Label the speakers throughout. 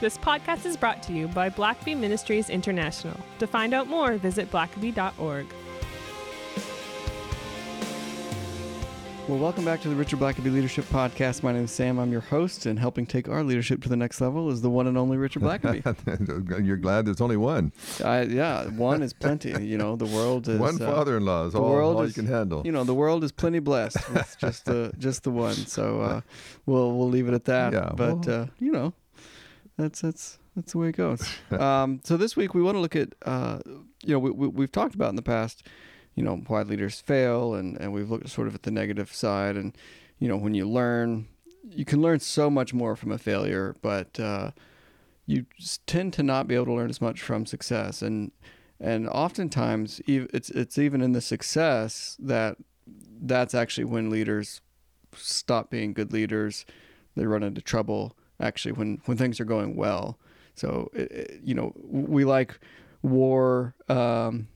Speaker 1: This podcast is brought to you by Blackaby Ministries International. To find out more, visit blackaby.org.
Speaker 2: Well, welcome back to the Richard Blackaby Leadership Podcast. My name is Sam. I'm your host, and helping take our leadership to the next level is the one and only Richard Blackaby.
Speaker 3: You're glad there's only one.
Speaker 2: I, yeah, one is plenty. You know, the world is
Speaker 3: one
Speaker 2: uh,
Speaker 3: father-in-law is
Speaker 2: the
Speaker 3: all,
Speaker 2: world
Speaker 3: all
Speaker 2: is-
Speaker 3: you can handle.
Speaker 2: You know, the world is plenty blessed with just the just the one. So uh, we'll we'll leave it at that.
Speaker 3: Yeah,
Speaker 2: but
Speaker 3: well-
Speaker 2: uh, you know, that's that's that's the way it goes. um, so this week we want to look at uh, you know we, we we've talked about in the past, you know, why leaders fail, and and we've looked sort of at the negative side, and you know when you learn, you can learn so much more from a failure, but uh, you tend to not be able to learn as much from success and and oftentimes it's it's even in the success that that's actually when leaders stop being good leaders they run into trouble actually when when things are going well so it, it- you know we like war um,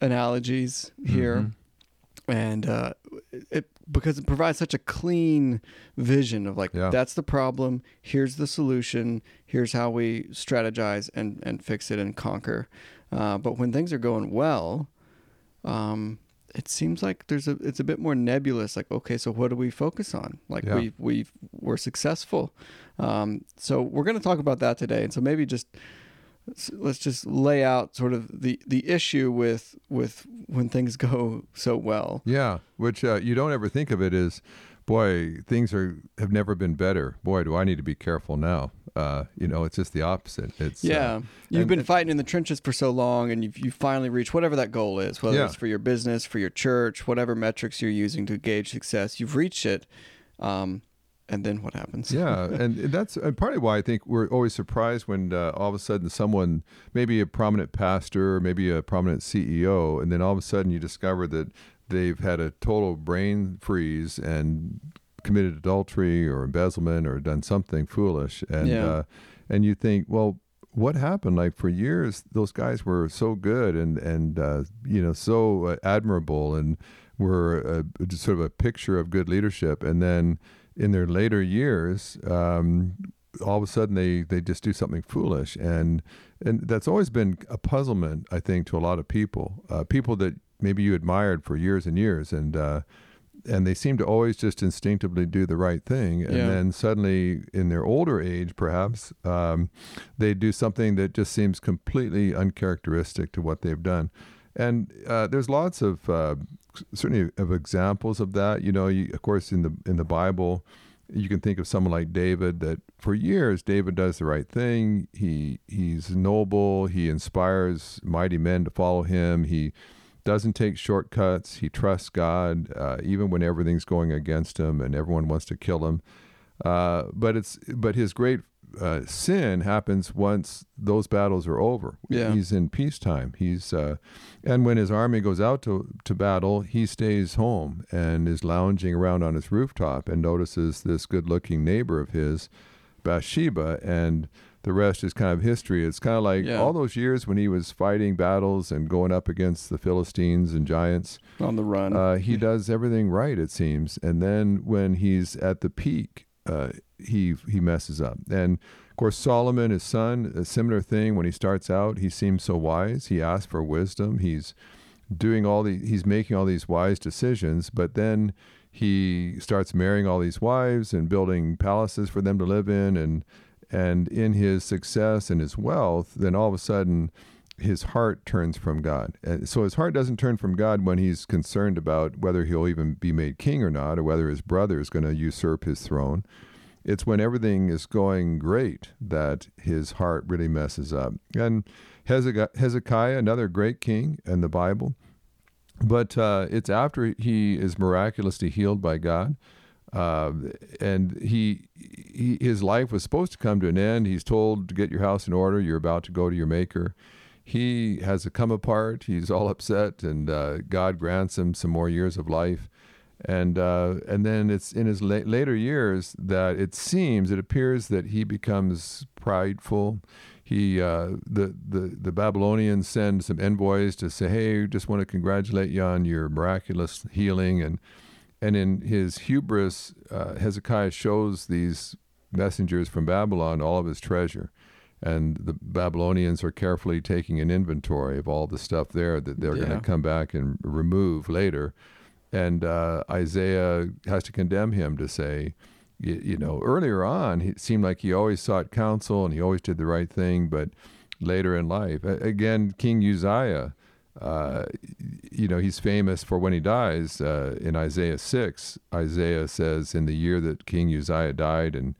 Speaker 2: analogies here
Speaker 3: Mhm.
Speaker 2: and uh, it because it provides such a clean vision of like
Speaker 3: Yeah.
Speaker 2: that's the problem here's the solution here's how we strategize and and fix it and conquer uh, but when things are going well um, it seems like there's a it's a bit more nebulous like okay so what do we focus on? Like
Speaker 3: Yeah.
Speaker 2: we we we're successful. Um, so we're going to talk about that today. And so maybe just let's- let's just lay out sort of the the issue with with when things go so well.
Speaker 3: Yeah, which uh, you don't ever think of it as, boy, things are have never been better. Boy, do I need to be careful now. Uh, you know, it's just the opposite. It's uh,
Speaker 2: Yeah, you've
Speaker 3: and-
Speaker 2: been fighting in the trenches for so long, and you finally reached whatever that goal is, whether
Speaker 3: Yeah.
Speaker 2: it's for your business, for your church, whatever metrics you're using to gauge success. You've reached it, um, and then what happens?
Speaker 3: yeah, and that's and partly why I think we're always surprised when uh, all of a sudden someone, maybe a prominent pastor, maybe a prominent CEO, and then all of a sudden you discover that they've had a total brain freeze and committed adultery or embezzlement or done something foolish, and
Speaker 2: Yeah.
Speaker 3: uh, and you think, well. What happened? Like for years, those guys were so good and and uh, you know so uh, admirable and were uh, sort of a picture of good leadership. And then in their later years, um, all of a sudden they, they just do something foolish, and and that's always been a puzzlement, I think, to a lot of people, uh, people that maybe you admired for years and years, and uh, and they seem to always just instinctively do the right thing, and
Speaker 2: Yeah.
Speaker 3: then suddenly in their older age, perhaps um, they do something that just seems completely uncharacteristic to what they've done. And uh, there's lots of uh, certainly of examples of that. You know, you, of course, in the in the Bible, you can think of someone like David. That for years, David does the right thing. He he's noble. He inspires mighty men to follow him. He doesn't take shortcuts. He trusts God, uh, even when everything's going against him and everyone wants to kill him. Uh, but it's but his great uh, sin happens once those battles are over.
Speaker 2: Yeah.
Speaker 3: He's in peacetime. He's uh, and when his army goes out to to battle, he stays home and is lounging around on his rooftop and notices this good-looking neighbor of his, Bathsheba, and the rest is kind of history. It's kind of like
Speaker 2: Yeah.
Speaker 3: all those years when he was fighting battles and going up against the Philistines and giants.
Speaker 2: on the run.
Speaker 3: Uh, he does everything right, it seems, and then when he's at the peak, uh, he he messes up. And of course, Solomon, his son, a similar thing. When he starts out, he seems so wise. He asks for wisdom. He's doing all the he's making all these wise decisions, but then he starts marrying all these wives and building palaces for them to live in, and and in his success and his wealth, then all of a sudden his heart turns from God. And so his heart doesn't turn from God when he's concerned about whether he'll even be made king or not, or whether his brother is going to usurp his throne. It's when everything is going great that his heart really messes up. And Hezekiah, another great king in the Bible, but uh, it's after he is miraculously healed by God. Uh, and he, he, his life was supposed to come to an end. He's told to get your house in order. You're about to go to your maker. He has a come apart. He's all upset, and uh, God grants him some more years of life. And uh, and then it's in his la- later years that it seems, it appears that he becomes prideful. He uh, the, the the Babylonians send some envoys to say, "Hey, just want to congratulate you on your miraculous healing." And and in his hubris, uh, Hezekiah shows these messengers from Babylon all of his treasure. and the Babylonians are carefully taking an inventory of all the stuff there that they're going to come back and remove later. And uh, Isaiah has to condemn him to say, you, you know, earlier on, it seemed like he always sought counsel and he always did the right thing, but later in life, again, King Uzziah, uh, you know, he's famous for when he dies uh, in Isaiah 6. Isaiah says, in the year that King Uzziah died, and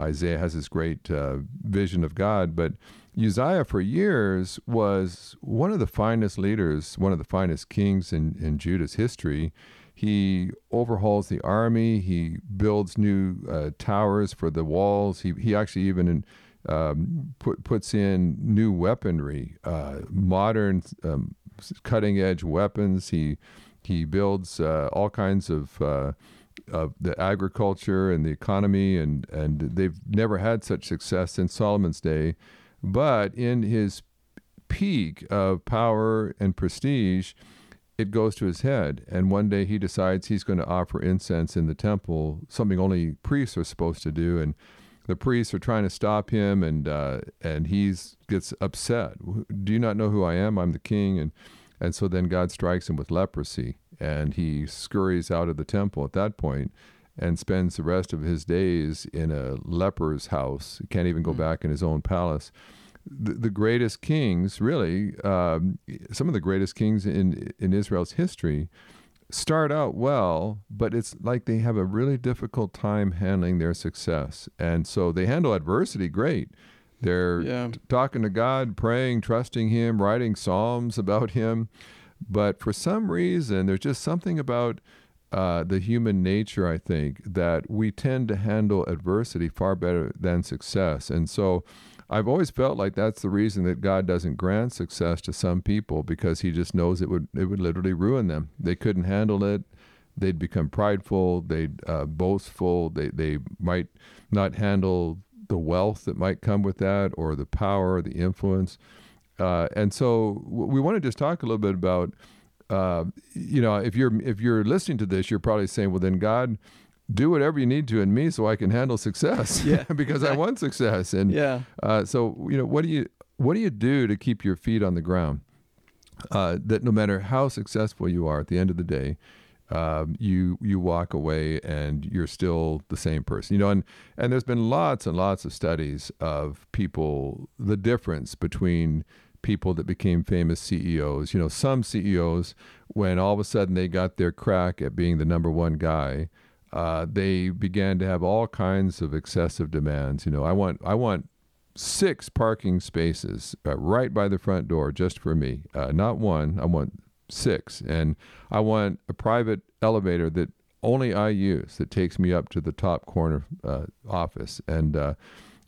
Speaker 3: Isaiah has this great uh, vision of God, but Uzziah for years was one of the finest leaders, one of the finest kings in, in Judah's history. He overhauls the army. He builds new uh, towers for the walls. He, he actually even um, put, puts in new weaponry, uh, modern um, cutting edge weapons. He he builds uh, all kinds of uh, of the agriculture and the economy, and and they've never had such success since Solomon's day. But in his peak of power and prestige, it goes to his head. And one day he decides he's going to offer incense in the temple, something only priests are supposed to do. And the priests are trying to stop him, and uh, and he's gets upset. Do you not know who I am? I'm the king. And and so then God strikes him with leprosy, and he scurries out of the temple at that point and spends the rest of his days in a leper's house. He can't even go back in his own palace. The, the greatest kings, really, um, some of the greatest kings in in Israel's history, start out well, but it's like they have a really difficult time handling their success, and so they handle adversity great. They're
Speaker 2: Yeah.
Speaker 3: t- talking to God, praying, trusting Him, writing psalms about Him. But for some reason, there's just something about uh, the human nature, I think, that we tend to handle adversity far better than success. And so I've always felt like that's the reason that God doesn't grant success to some people because He just knows it would it would literally ruin them. They couldn't handle it. They'd become prideful. They'd uh, boastful. They they might not handle the wealth that might come with that, or the power, the influence. Uh, and so we want to just talk a little bit about, uh, you know, if you're if you're listening to this, you're probably saying, well, then God, do whatever you need to in me so I can handle success.
Speaker 2: Yeah,
Speaker 3: because I want success. And
Speaker 2: Yeah.
Speaker 3: uh, so you know, what do you what do you do to keep your feet on the ground? Uh, that no matter how successful you are, at the end of the day, um, you you walk away and you're still the same person. You know, and and there's been lots and lots of studies of people the difference between people that became famous CEOs. You know, some CEOs when all of a sudden they got their crack at being the number one guy, uh, they began to have all kinds of excessive demands. You know, I want I want six parking spaces uh, right by the front door just for me. Uh, not one. I want six, and I want a private elevator that only I use that takes me up to the top corner uh, office. And uh,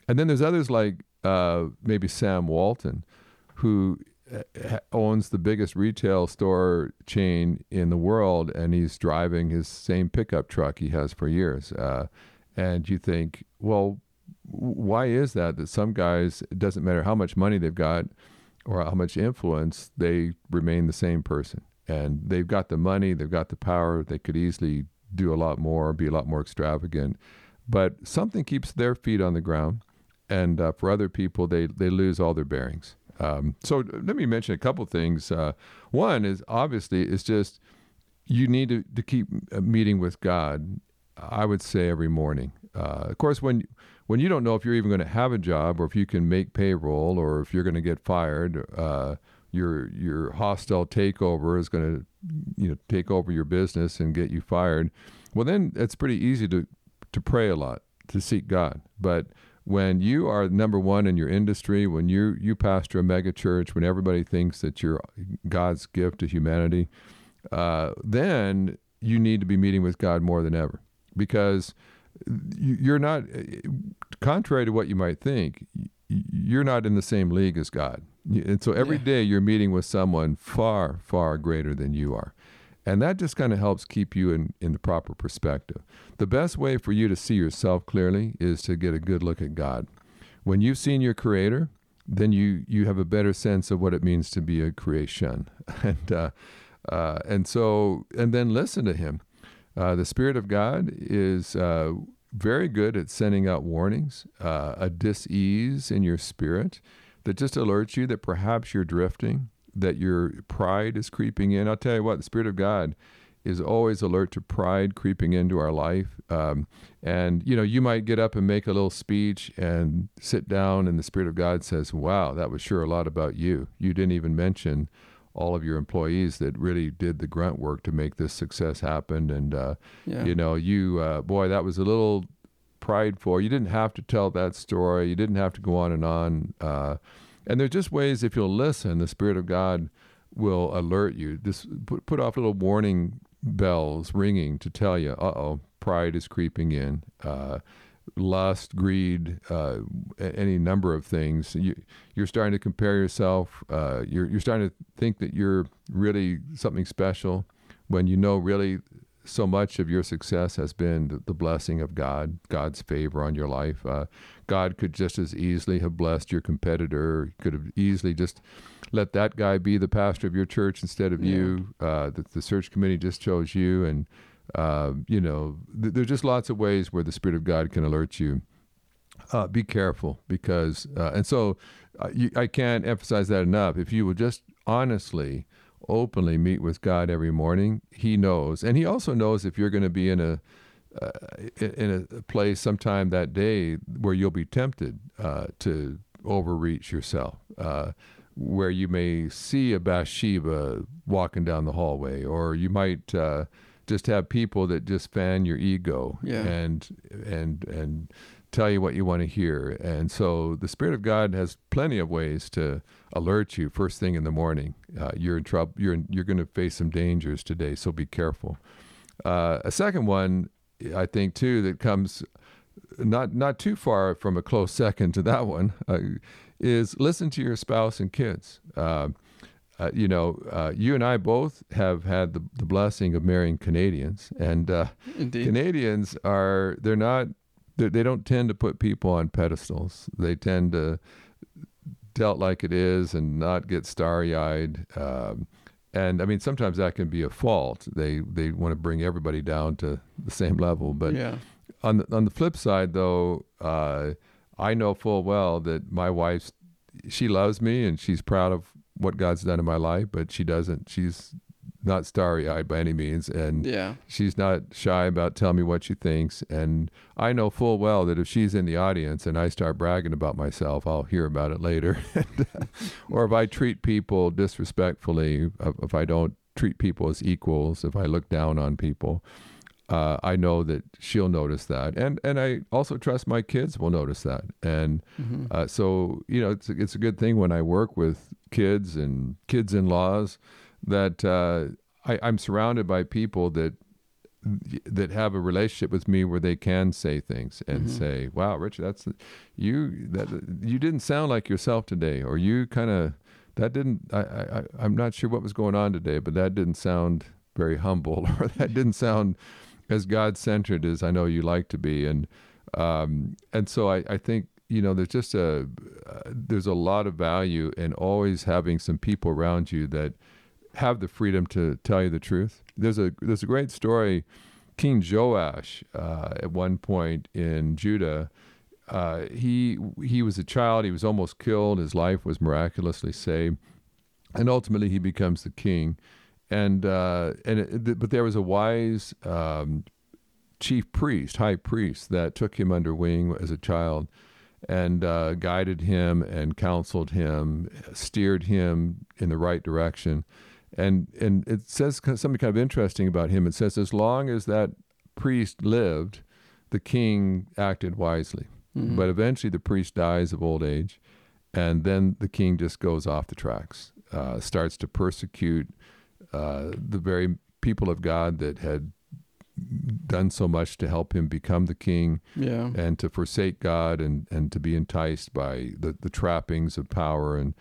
Speaker 3: and then there's others like uh, maybe Sam Walton, who owns the biggest retail store chain in the world, and he's driving his same pickup truck he has for years. Uh, and you think, well, why is that? That some guys, it doesn't matter how much money they've got or how much influence, they remain the same person. And they've got the money, they've got the power, they could easily do a lot more, be a lot more extravagant. But something keeps their feet on the ground. And uh, for other people, they, they lose all their bearings. Um, so let me mention a couple things. Uh, one is obviously it's just you need to, to keep uh, meeting with God. I would say every morning. Uh, of course, when when you don't know if you're even going to have a job or if you can make payroll or if you're going to get fired, uh, your your hostile takeover is going to you know take over your business and get you fired. Well, then it's pretty easy to to pray a lot to seek God, but when you are number one in your industry, when you you pastor a mega church, when everybody thinks that you're God's gift to humanity, uh, then you need to be meeting with God more than ever because you- you're not, contrary to what you might think, you're not in the same league as God. And so every
Speaker 2: Yeah.
Speaker 3: day you're meeting with someone far, far greater than you are. And that just kind of helps keep you in, in the proper perspective. The best way for you to see yourself clearly is to get a good look at God. When you've seen your Creator, then you, you have a better sense of what it means to be a creation. And, uh, uh, and so, and then listen to Him. Uh, the Spirit of God is uh, very good at sending out warnings, uh, a dis-ease in your spirit that just alerts you that perhaps you're drifting, that your pride is creeping in. I'll tell you what, the Spirit of God is always alert to pride creeping into our life. Um, and, you know, you might get up and make a little speech and sit down, and the Spirit of God says, Wow, that was sure a lot about you. You didn't even mention all of your employees that really did the grunt work to make this success happen. And, uh,
Speaker 2: Yeah.
Speaker 3: you know, you, uh, boy, that was a little prideful. You didn't have to tell that story, you didn't have to go on and on. Uh, and there's just ways, if you'll listen, the Spirit of God will alert you. This put, put off little warning bells ringing to tell you, uh oh, pride is creeping in. Uh, lust, greed, uh, any number of things. You, you're starting to compare yourself. Uh, you're, you're starting to think that you're really something special when you know really so much of your success has been the, blessing of God, God's favor on your life. Uh, God could just as easily have blessed your competitor. Could have easily just let that guy be the pastor of your church instead of
Speaker 2: Yeah.
Speaker 3: you. Uh, the, the search committee just chose you, and uh, you know, th- there's just lots of ways where the Spirit of God can alert you. Uh, be careful because, uh, and so uh, you, I can't emphasize that enough. If you will just honestly, openly meet with God every morning, He knows, and He also knows if you're going to be in a uh, in a place sometime that day where you'll be tempted uh, to overreach yourself, uh, where you may see a Bathsheba walking down the hallway, or you might uh, just have people that just fan your ego
Speaker 2: Yeah.
Speaker 3: and and and tell you what you want to hear. And so the Spirit of God has plenty of ways to alert you first thing in the morning. Uh, you're in trouble. You're in, you're going to face some dangers today, so be careful. Uh, a second one, I think too, that comes not not too far from a close second to that one, uh, is listen to your spouse and kids. Uh, uh, you know, uh, you and I both have had the, the blessing of marrying Canadians, and uh, Canadians are they're not they're, they don't tend to put people on pedestals. They tend to tell it like it is and not get starry eyed. Um, and I mean, sometimes that can be a fault. They they want to bring everybody down to the same level. But
Speaker 2: yeah.
Speaker 3: on the, on the flip side, though, uh, I know full well that my wife's she loves me and she's proud of what God's done in my life, but she doesn't. She's not starry eyed by any means, and
Speaker 2: Yeah.
Speaker 3: she's not shy about telling me what she thinks. And I know full well that if she's in the audience and I start bragging about myself, I'll hear about it later. Uh, or if I treat people disrespectfully, if if I don't treat people as equals, if I look down on people, uh, I know that she'll notice that, and and I also trust my kids will notice that, and
Speaker 2: Mm-hmm.
Speaker 3: uh, so you know it's it's a good thing when I work with kids and kids in laws that uh, I, I'm surrounded by people that that have a relationship with me where they can say things and
Speaker 2: Mhm.
Speaker 3: say, "Wow, Richard, that's you that you didn't sound like yourself today," or you kind of that didn't. I, I I'm not sure what was going on today, but that didn't sound very humble, or that didn't sound as God centered as I know you like to be, and um, and so I, I think you know there's just a uh, there's a lot of value in always having some people around you that have the freedom to tell you the truth. There's a there's a great story. King Joash uh, at one point in Judah, uh, he he was a child. He was almost killed. His life was miraculously saved, and ultimately he becomes the king. And uh, and it, but there was a wise um, chief priest, high priest, that took him under wing as a child and uh, guided him and counseled him, steered him in the right direction. And and it says something kind of interesting about him. It says as long as that priest lived, the king acted wisely.
Speaker 2: Mhm.
Speaker 3: But eventually, the priest dies of old age, and then the king just goes off the tracks, uh, starts to persecute uh, the very people of God that had done so much to help him become the king
Speaker 2: yeah.
Speaker 3: and to forsake God and, and to be enticed by the, the trappings of power and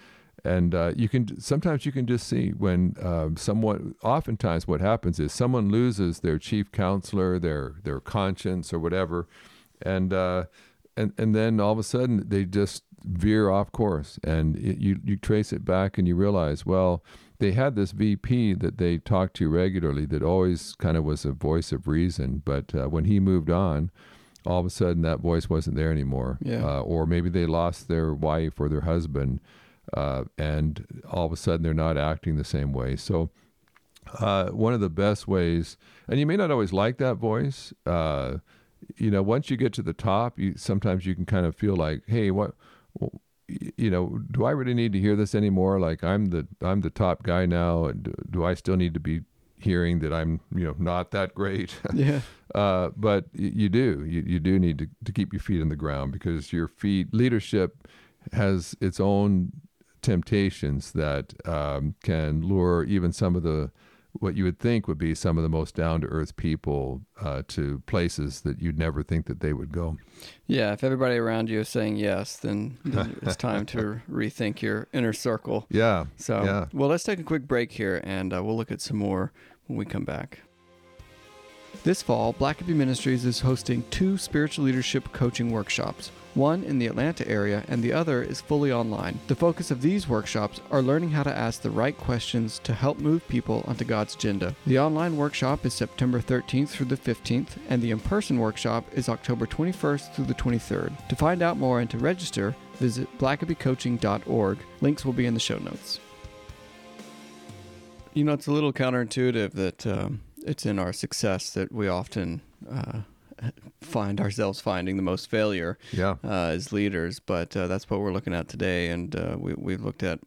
Speaker 3: and uh, you can sometimes you can just see when um, someone oftentimes what happens is someone loses their chief counselor their their conscience or whatever and uh, and and then all of a sudden they just veer off course and it, you you trace it back and you realize well they had this VP that they talked to regularly that always kind of was a voice of reason but uh, when he moved on all of a sudden that voice wasn't there anymore.
Speaker 2: Yeah.
Speaker 3: Uh, or maybe they lost their wife or their husband, uh, and all of a sudden they're not acting the same way. So, uh, one of the best ways, and you may not always like that voice. Uh, you know, once you get to the top, you sometimes you can kind of feel like, hey, what, you know, do I really need to hear this anymore? Like I'm the I'm the top guy now, and do, do I still need to be hearing that I'm you know not that great?
Speaker 2: Yeah.
Speaker 3: Uh, but you do. You, you do need to, to keep your feet on the ground because your feet leadership has its own temptations that um, can lure even some of the what you would think would be some of the most down to earth people uh, to places that you'd never think that they would go.
Speaker 2: Yeah, if everybody around you is saying yes, then, then it's time to rethink your inner circle.
Speaker 3: Yeah.
Speaker 2: So,
Speaker 3: Yeah.
Speaker 2: well, let's take a quick break here and uh, we'll look at some more when we come back. This fall, Blackaby Ministries is hosting two spiritual leadership coaching workshops. One in the Atlanta area and the other is fully online. The focus of these workshops are learning how to ask the right questions to help move people onto God's agenda. The online workshop is September 13th through the 15th, and the in person workshop is October 21st through the 23rd. To find out more and to register, visit blackabycoaching.org. Links will be in the show notes. You know, it's a little counterintuitive that um, it's in our success that we often uh, find ourselves finding the most failure
Speaker 3: Yeah.
Speaker 2: uh, as leaders, but uh, that's what we're looking at today. And uh, we, we've looked at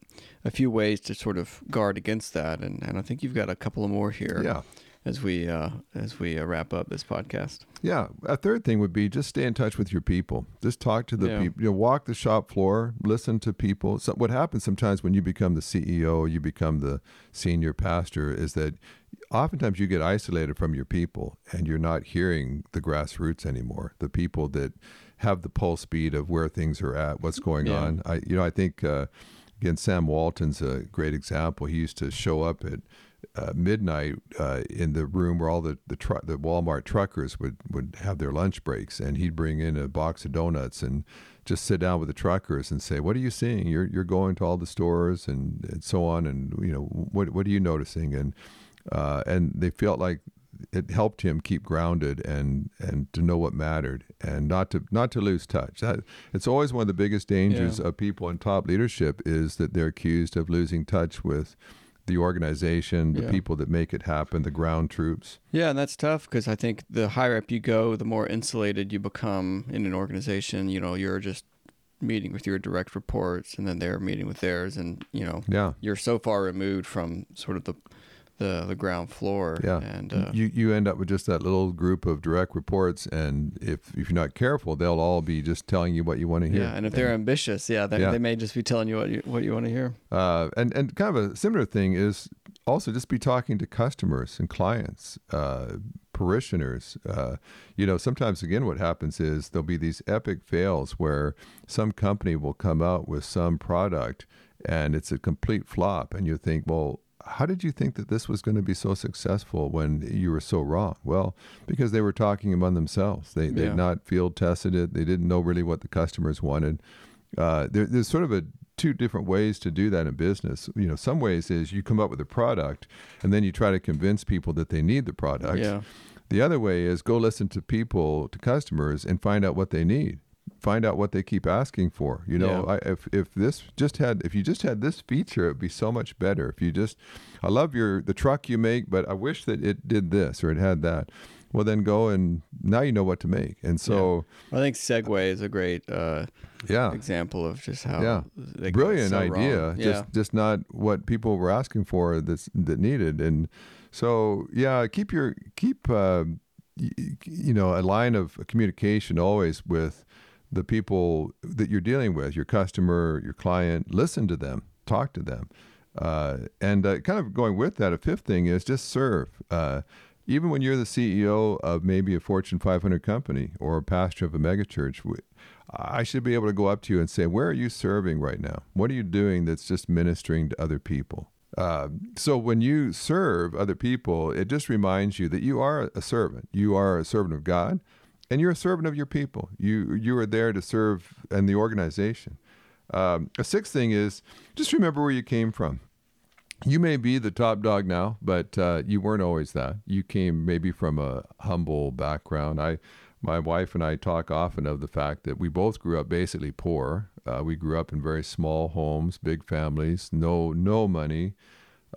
Speaker 2: a few ways to sort of guard against that. And, and I think you've got a couple of more here
Speaker 3: Yeah.
Speaker 2: As we, uh, as we uh, wrap up this podcast.
Speaker 3: Yeah. A third thing would be just stay in touch with your people. Just talk to the
Speaker 2: Yeah.
Speaker 3: people. You know, walk the shop floor, listen to people. So what happens sometimes when you become the CEO, you become the senior pastor, is that oftentimes you get isolated from your people and you're not hearing the grassroots anymore. The people that have the pulse beat of where things are at, what's going
Speaker 2: Yeah.
Speaker 3: on. I, you know, I think uh, again, Sam Walton's a great example. He used to show up at uh, midnight uh, in the room where all the the, tru- the Walmart truckers would, would have their lunch breaks, and he'd bring in a box of donuts and just sit down with the truckers and say, "What are you seeing? You're you're going to all the stores and, and so on, and you know what what are you noticing?" And uh, and they felt like it helped him keep grounded and and to know what mattered and not to not to lose touch. That, it's always one of the biggest dangers
Speaker 2: Yeah.
Speaker 3: of people in top leadership is that they're accused of losing touch with the organization, the
Speaker 2: Yeah.
Speaker 3: people that make it happen, the ground troops.
Speaker 2: Yeah, and that's tough because I think the higher up you go, the more insulated you become in an organization. You know, you're just meeting with your direct reports, and then they're meeting with theirs, and you know,
Speaker 3: Yeah.
Speaker 2: you're so far removed from sort of the the, the ground floor.
Speaker 3: Yeah,
Speaker 2: and uh,
Speaker 3: you you end up with just that little group of direct reports, and if if you're not careful, they'll all be just telling you what you want to hear.
Speaker 2: yeah, and if they're ambitious, yeah, they,
Speaker 3: Yeah.
Speaker 2: they may just be telling you what you what you want to hear.
Speaker 3: Uh, and and kind of a similar thing is also just be talking to customers and clients, uh, parishioners. Uh, you know, sometimes again, what happens is there'll be these epic fails where some company will come out with some product and it's a complete flop, and you think, well. How did you think that this was going to be so successful when you were so wrong? Well, because they were talking among themselves. They they
Speaker 2: Yeah.
Speaker 3: had not field tested it. They didn't know really what the customers wanted. Uh, there, there's sort of a two different ways to do that in business. You know, some ways is you come up with a product and then you try to convince people that they need the product.
Speaker 2: Yeah,
Speaker 3: The other way is go listen to people, to customers, and find out what they need. Find out what they keep asking for. You know,
Speaker 2: Yeah.
Speaker 3: I, if if this just had if you just had this feature, it'd be so much better. If you just, I love your the truck you make, but I wish that it did this or it had that. Well, then go and now you know what to make. And so,
Speaker 2: I think Segway is a great uh,
Speaker 3: yeah,
Speaker 2: example of just how
Speaker 3: Yeah. brilliant
Speaker 2: so
Speaker 3: idea
Speaker 2: wrong.
Speaker 3: just just not what people were asking for that's that needed and so yeah keep your keep uh, you know a line of communication always with the people that you're dealing with your customer your client listen to them talk to them uh, and uh, kind of going with that a fifth thing is just serve uh, even when you're the CEO of maybe a Fortune 500 company or a pastor of a megachurch, I should be able to go up to you and say, Where are you serving right now? What are you doing that's just ministering to other people? Uh, so when you serve other people, it just reminds you that you are a servant. You are a servant of God, and you're a servant of your people. You you are there to serve and the organization. Um, a sixth thing is just remember where you came from you may be the top dog now, but uh, you weren't always that. You came maybe from a humble background. I, my wife and I talk often of the fact that we both grew up basically poor. Uh, we grew up in very small homes, big families, no no money.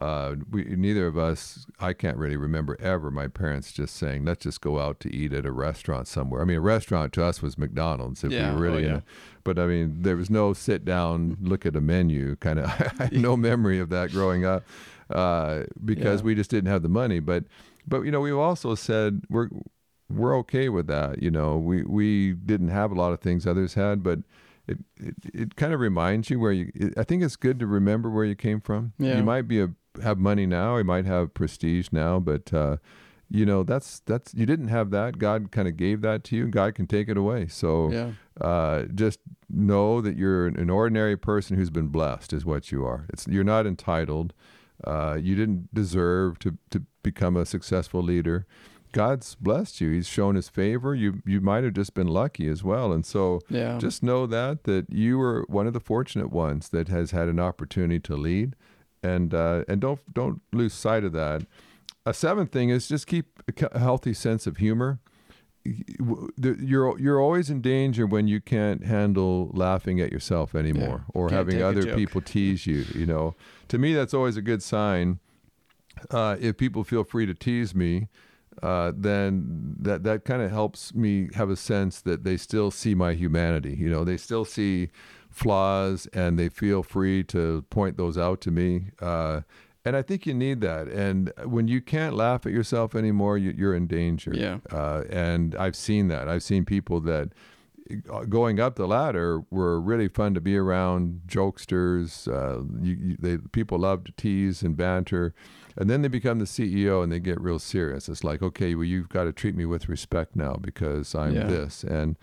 Speaker 3: Uh, we neither of us. I can't really remember ever my parents just saying, "Let's just go out to eat at a restaurant somewhere." I mean, a restaurant to us was McDonald's. If
Speaker 2: Yeah,
Speaker 3: we
Speaker 2: oh,
Speaker 3: were really, in
Speaker 2: yeah.
Speaker 3: a- but I mean, there was no sit down, look at a menu kind of. I have no memory of that growing up uh, because
Speaker 2: Yeah.
Speaker 3: we just didn't have the money. But but you know, we've also said we're we're okay with that. You know, we we didn't have a lot of things others had, but it it, it kind of reminds you where you. It, I think it's good to remember where you came from.
Speaker 2: Yeah.
Speaker 3: You might be a have money now, you might have prestige now, but. Uh, you know that's that's you didn't have that. God kind of gave that to you. God can take it away. So
Speaker 2: Yeah.
Speaker 3: uh, just know that you're an ordinary person who's been blessed is what you are. It's you're not entitled. Uh, you didn't deserve to, to become a successful leader. God's blessed you. He's shown his favor. You you might have just been lucky as well. And so
Speaker 2: Yeah.
Speaker 3: just know that that you were one of the fortunate ones that has had an opportunity to lead and uh, and don't don't lose sight of that. A seventh thing is just keep a healthy sense of humor. You're you're always in danger when you can't handle laughing at yourself anymore or
Speaker 2: Can't
Speaker 3: having other people tease you you know. To me that's always a good sign. Uh, if people feel free to tease me uh, then that that kind of helps me have a sense that they still see my humanity you know. They still see flaws and they feel free to point those out to me uh, and I think you need that. And when you can't laugh at yourself anymore, you, you're in danger.
Speaker 2: Yeah.
Speaker 3: Uh, and I've seen that. I've seen people that uh, going up the ladder were really fun to be around. Jokesters, uh, you, you, they people love to tease and banter, and then they become the CEO and they get real serious. It's like, okay, well, you've got to treat me with respect now because I'm
Speaker 2: Yeah.
Speaker 3: this, and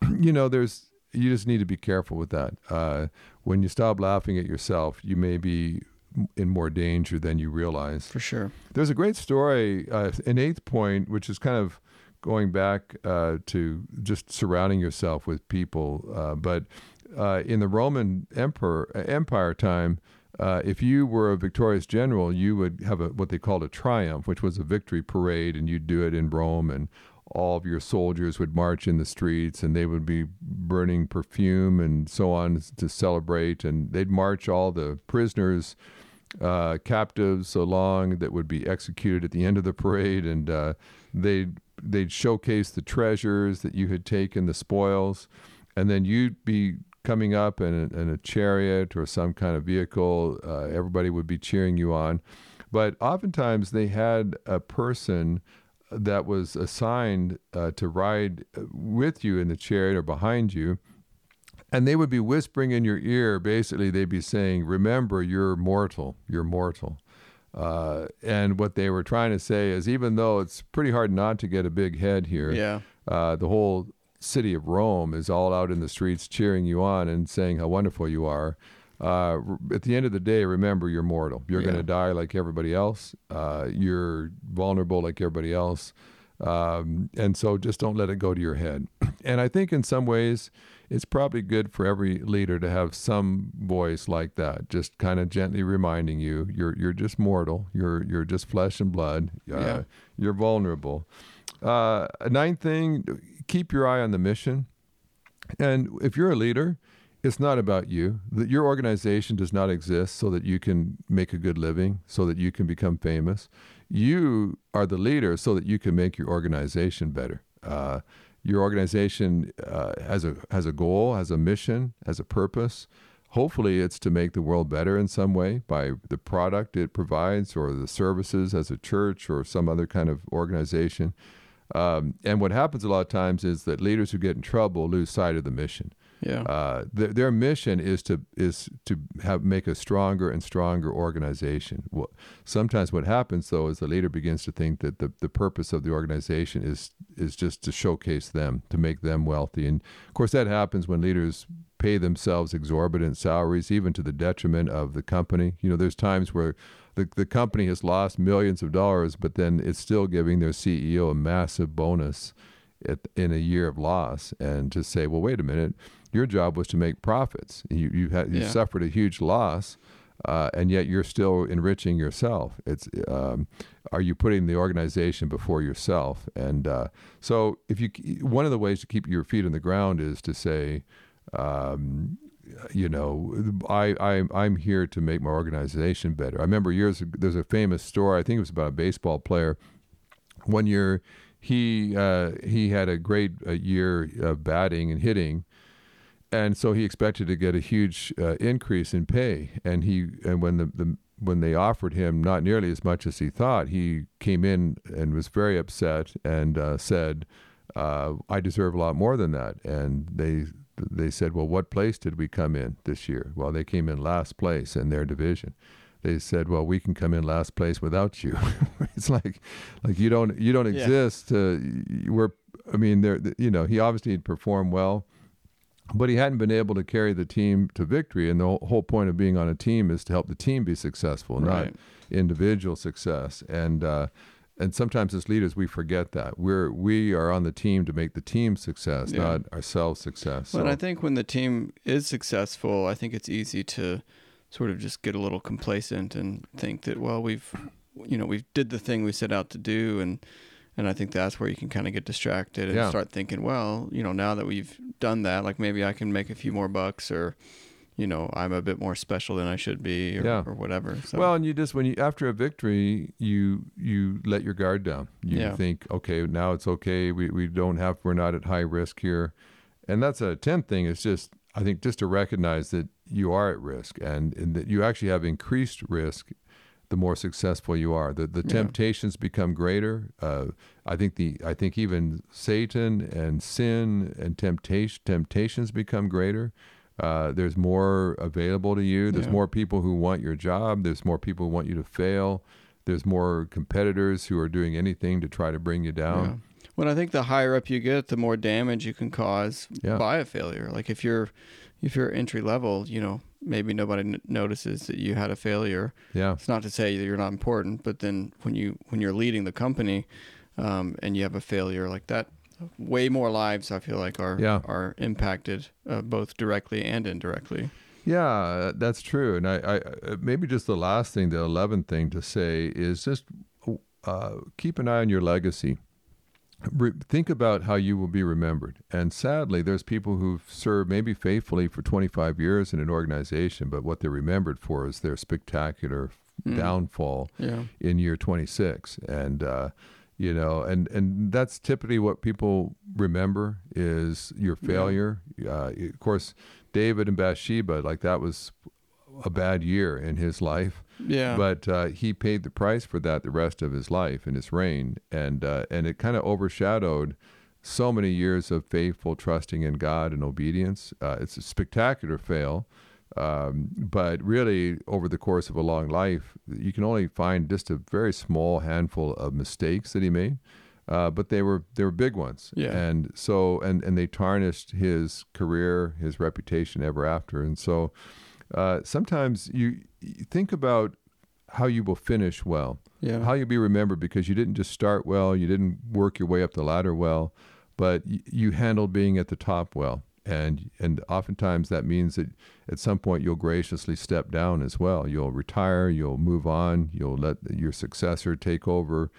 Speaker 3: you know, there's you just need to be careful with that. Uh, when you stop laughing at yourself, you may be in more danger than you realize.
Speaker 2: For sure.
Speaker 3: There's a great story uh, in Eighth Point, which is kind of going back uh, to just surrounding yourself with people. Uh, but uh, in the Roman Emperor Empire time, uh, if you were a victorious general, you would have a what they called a triumph, which was a victory parade, and you'd do it in Rome, and all of your soldiers would march in the streets, and they would be burning perfume and so on to celebrate, and they'd march all the prisoners uh, captives along that would be executed at the end of the parade, and uh, they'd they'd showcase the treasures that you had taken, the spoils, and then you'd be coming up in a, in a chariot or some kind of vehicle. Uh, everybody would be cheering you on, but oftentimes they had a person that was assigned uh, to ride uh, with you in the chariot or behind you and they would be whispering in your ear basically they'd be saying remember you're mortal you're mortal uh, and what they were trying to say is even though it's pretty hard not to get a big head here
Speaker 2: Yeah.
Speaker 3: uh, the whole city of rome is all out in the streets cheering you on and saying how wonderful you are uh, at the end of the day remember you're mortal. You're going to die like everybody else. Uh, you're vulnerable like everybody else. Um, and so just don't let it go to your head. And i think in some ways it's probably good for every leader to have some voice like that, just kind of gently reminding you you're you're just mortal, you're you're just flesh and blood, uh,
Speaker 2: Yeah.
Speaker 3: you're vulnerable. Uh, ninth thing, keep your eye on the mission, and if you're a leader. It's not about you. That your organization does not exist so that you can make a good living, so that you can become famous. You are the leader so that you can make your organization better. Uh, your organization uh, has a has a goal, has a mission, has a purpose. Hopefully, it's to make the world better in some way by the product it provides, or the services as a church or some other kind of organization. Um, and what happens a lot of times is that leaders who get in trouble lose sight of the mission.
Speaker 2: Yeah.
Speaker 3: Uh, their, their mission is to is to have make a stronger and stronger organization. Well, sometimes what happens though is the leader begins to think that the, the purpose of the organization is is just to showcase them, to make them wealthy, and of course that happens when leaders pay themselves exorbitant salaries, even to the detriment of the company. You know, there's times where the, the company has lost millions of dollars, but then it's still giving their CEO a massive bonus at, in a year of loss, and to say, well, wait a minute, your job was to make profits. You you had you
Speaker 2: Yeah.
Speaker 3: suffered a huge loss, uh, and yet you're still enriching yourself. It's um, are you putting the organization before yourself? And uh, so, if you one of the ways to keep your feet on the ground is to say, um, you know, I, I I'm here to make my organization better. I remember years there's a famous story. I think it was about a baseball player. One year, he uh, he had a great uh, year of batting and hitting, and so he expected to get a huge uh, increase in pay. And he and when the, the when they offered him not nearly as much as he thought, he came in and was very upset and uh, said, uh, "I deserve a lot more than that." And they they said, "Well, what place did we come in this year?" Well, they came in last place in their division. They said, "Well, we can come in last place without you." it's like, like you don't you don't
Speaker 2: Yeah.
Speaker 3: exist. Uh, we're I mean, there you know he obviously had performed well, but he hadn't been able to carry the team to victory. And the whole- point of being on a team is to help the team be successful, not individual success. And uh, and sometimes as leaders we forget that we're we are on the team to make the team success,
Speaker 2: Yeah.
Speaker 3: not ourselves success.
Speaker 2: But
Speaker 3: So-
Speaker 2: I think when the team is successful, I think it's easy to sort of just get a little complacent and think that well we've you know we've did the thing we set out to do and and I think that's where you can kind of get distracted and
Speaker 3: Yeah.
Speaker 2: start thinking well you know now that we've done that like maybe I can make a few more bucks or you know I'm a bit more special than I should be or,
Speaker 3: Yeah.
Speaker 2: or whatever so
Speaker 3: Well, and you just when you after a victory, you you let your guard down. You
Speaker 2: Yeah.
Speaker 3: think, okay, now it's okay. We we don't have we're not at high risk here, and that's a tenth thing. it's just I think just to recognize that you are at risk and, and that you actually have increased risk. The more successful you are, the the
Speaker 2: Yeah.
Speaker 3: temptations become greater. Uh, I think the I think even Satan and sin and temptation temptations become greater. Uh, there's more available to you. There's
Speaker 2: Yeah.
Speaker 3: more people who want your job. There's more people who want you to fail. There's more competitors who are doing anything to try to bring you down.
Speaker 2: Yeah. Well, I think the higher up you get, the more damage you can cause by a failure. Like if you're if you're entry level, you know, maybe nobody n- notices that you had a failure.
Speaker 3: Yeah.
Speaker 2: It's not to say that you're not important, but then when you when you're leading the company, um, and you have a failure like that, way more lives I feel like are
Speaker 3: Yeah.
Speaker 2: are impacted uh, both directly and indirectly.
Speaker 3: Yeah, that's true. And I, I uh, maybe just the last thing, the eleventh thing to say is just uh, keep an eye on your legacy. Re- think about how you will be remembered. And sadly, there's people who've served maybe faithfully for 25 years in an organization, but what they're remembered for is their spectacular
Speaker 2: Mm.
Speaker 3: downfall
Speaker 2: Yeah.
Speaker 3: in year 26 and uh, you know and and that's typically what people remember is your
Speaker 2: Yeah.
Speaker 3: failure uh, of course david and bathsheba like that was a bad year in his life
Speaker 2: Yeah.
Speaker 3: but uh, he paid the price for that the rest of his life in his reign and uh, and it kind of overshadowed so many years of faithful trusting in god and obedience uh, it's a spectacular fail um, but really, over the course of a long life, you can only find just a very small handful of mistakes that he made. Uh, but they were they were big ones,
Speaker 2: Yeah.
Speaker 3: and so and and they tarnished his career, his reputation ever after. And so, uh, sometimes you, you think about how you will finish well,
Speaker 2: yeah.
Speaker 3: how you'll be remembered because you didn't just start well, you didn't work your way up the ladder well, but y- you handled being at the top well. And and oftentimes that means that at some point you'll graciously step down as well. You'll retire, you'll move on, you'll let your successor take over,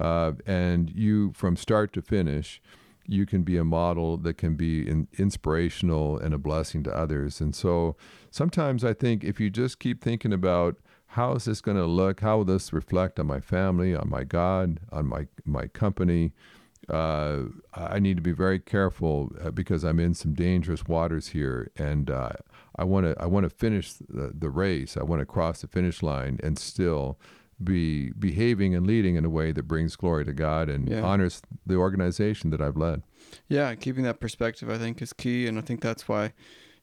Speaker 3: uh, and you from start to finish, you can be a model that can be in, inspirational and a blessing to others. And so sometimes I think if you just keep thinking about how is this going to look, how will this reflect on my family, on my God, on my my company, uh, I need to be very careful uh, because I'm in some dangerous waters here, and uh, I want to I want to finish the, the race. I want to cross the finish line and still be behaving and leading in a way that brings glory to God and
Speaker 2: Yeah.
Speaker 3: honors the organization that I've led.
Speaker 2: Yeah, keeping that perspective I think is key, and I think that's why,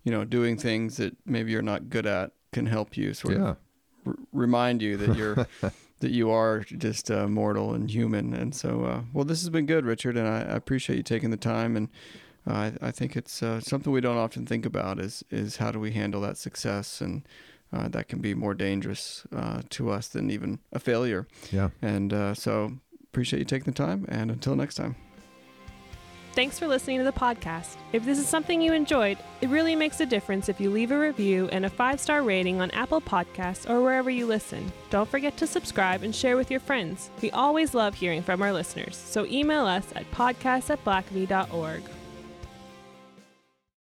Speaker 2: you know, doing things that maybe you're not good at can help you sort
Speaker 3: yeah,
Speaker 2: of r- remind you that you're that you are just uh, mortal and human. And so, uh, well, this has been good, Richard, and I, I appreciate you taking the time. And uh, I, I think it's uh, something we don't often think about is is how do we handle that success, and uh, that can be more dangerous uh, to us than even a failure.
Speaker 3: yeah.
Speaker 2: And uh, so, appreciate you taking the time. And until next time.
Speaker 1: Thanks for listening to the podcast. If this is something you enjoyed, it really makes a difference if you leave a review and a five star rating on Apple Podcasts or wherever you listen. Don't forget to subscribe and share with your friends. We always love hearing from our listeners, so email us at podcast at blackaby.org.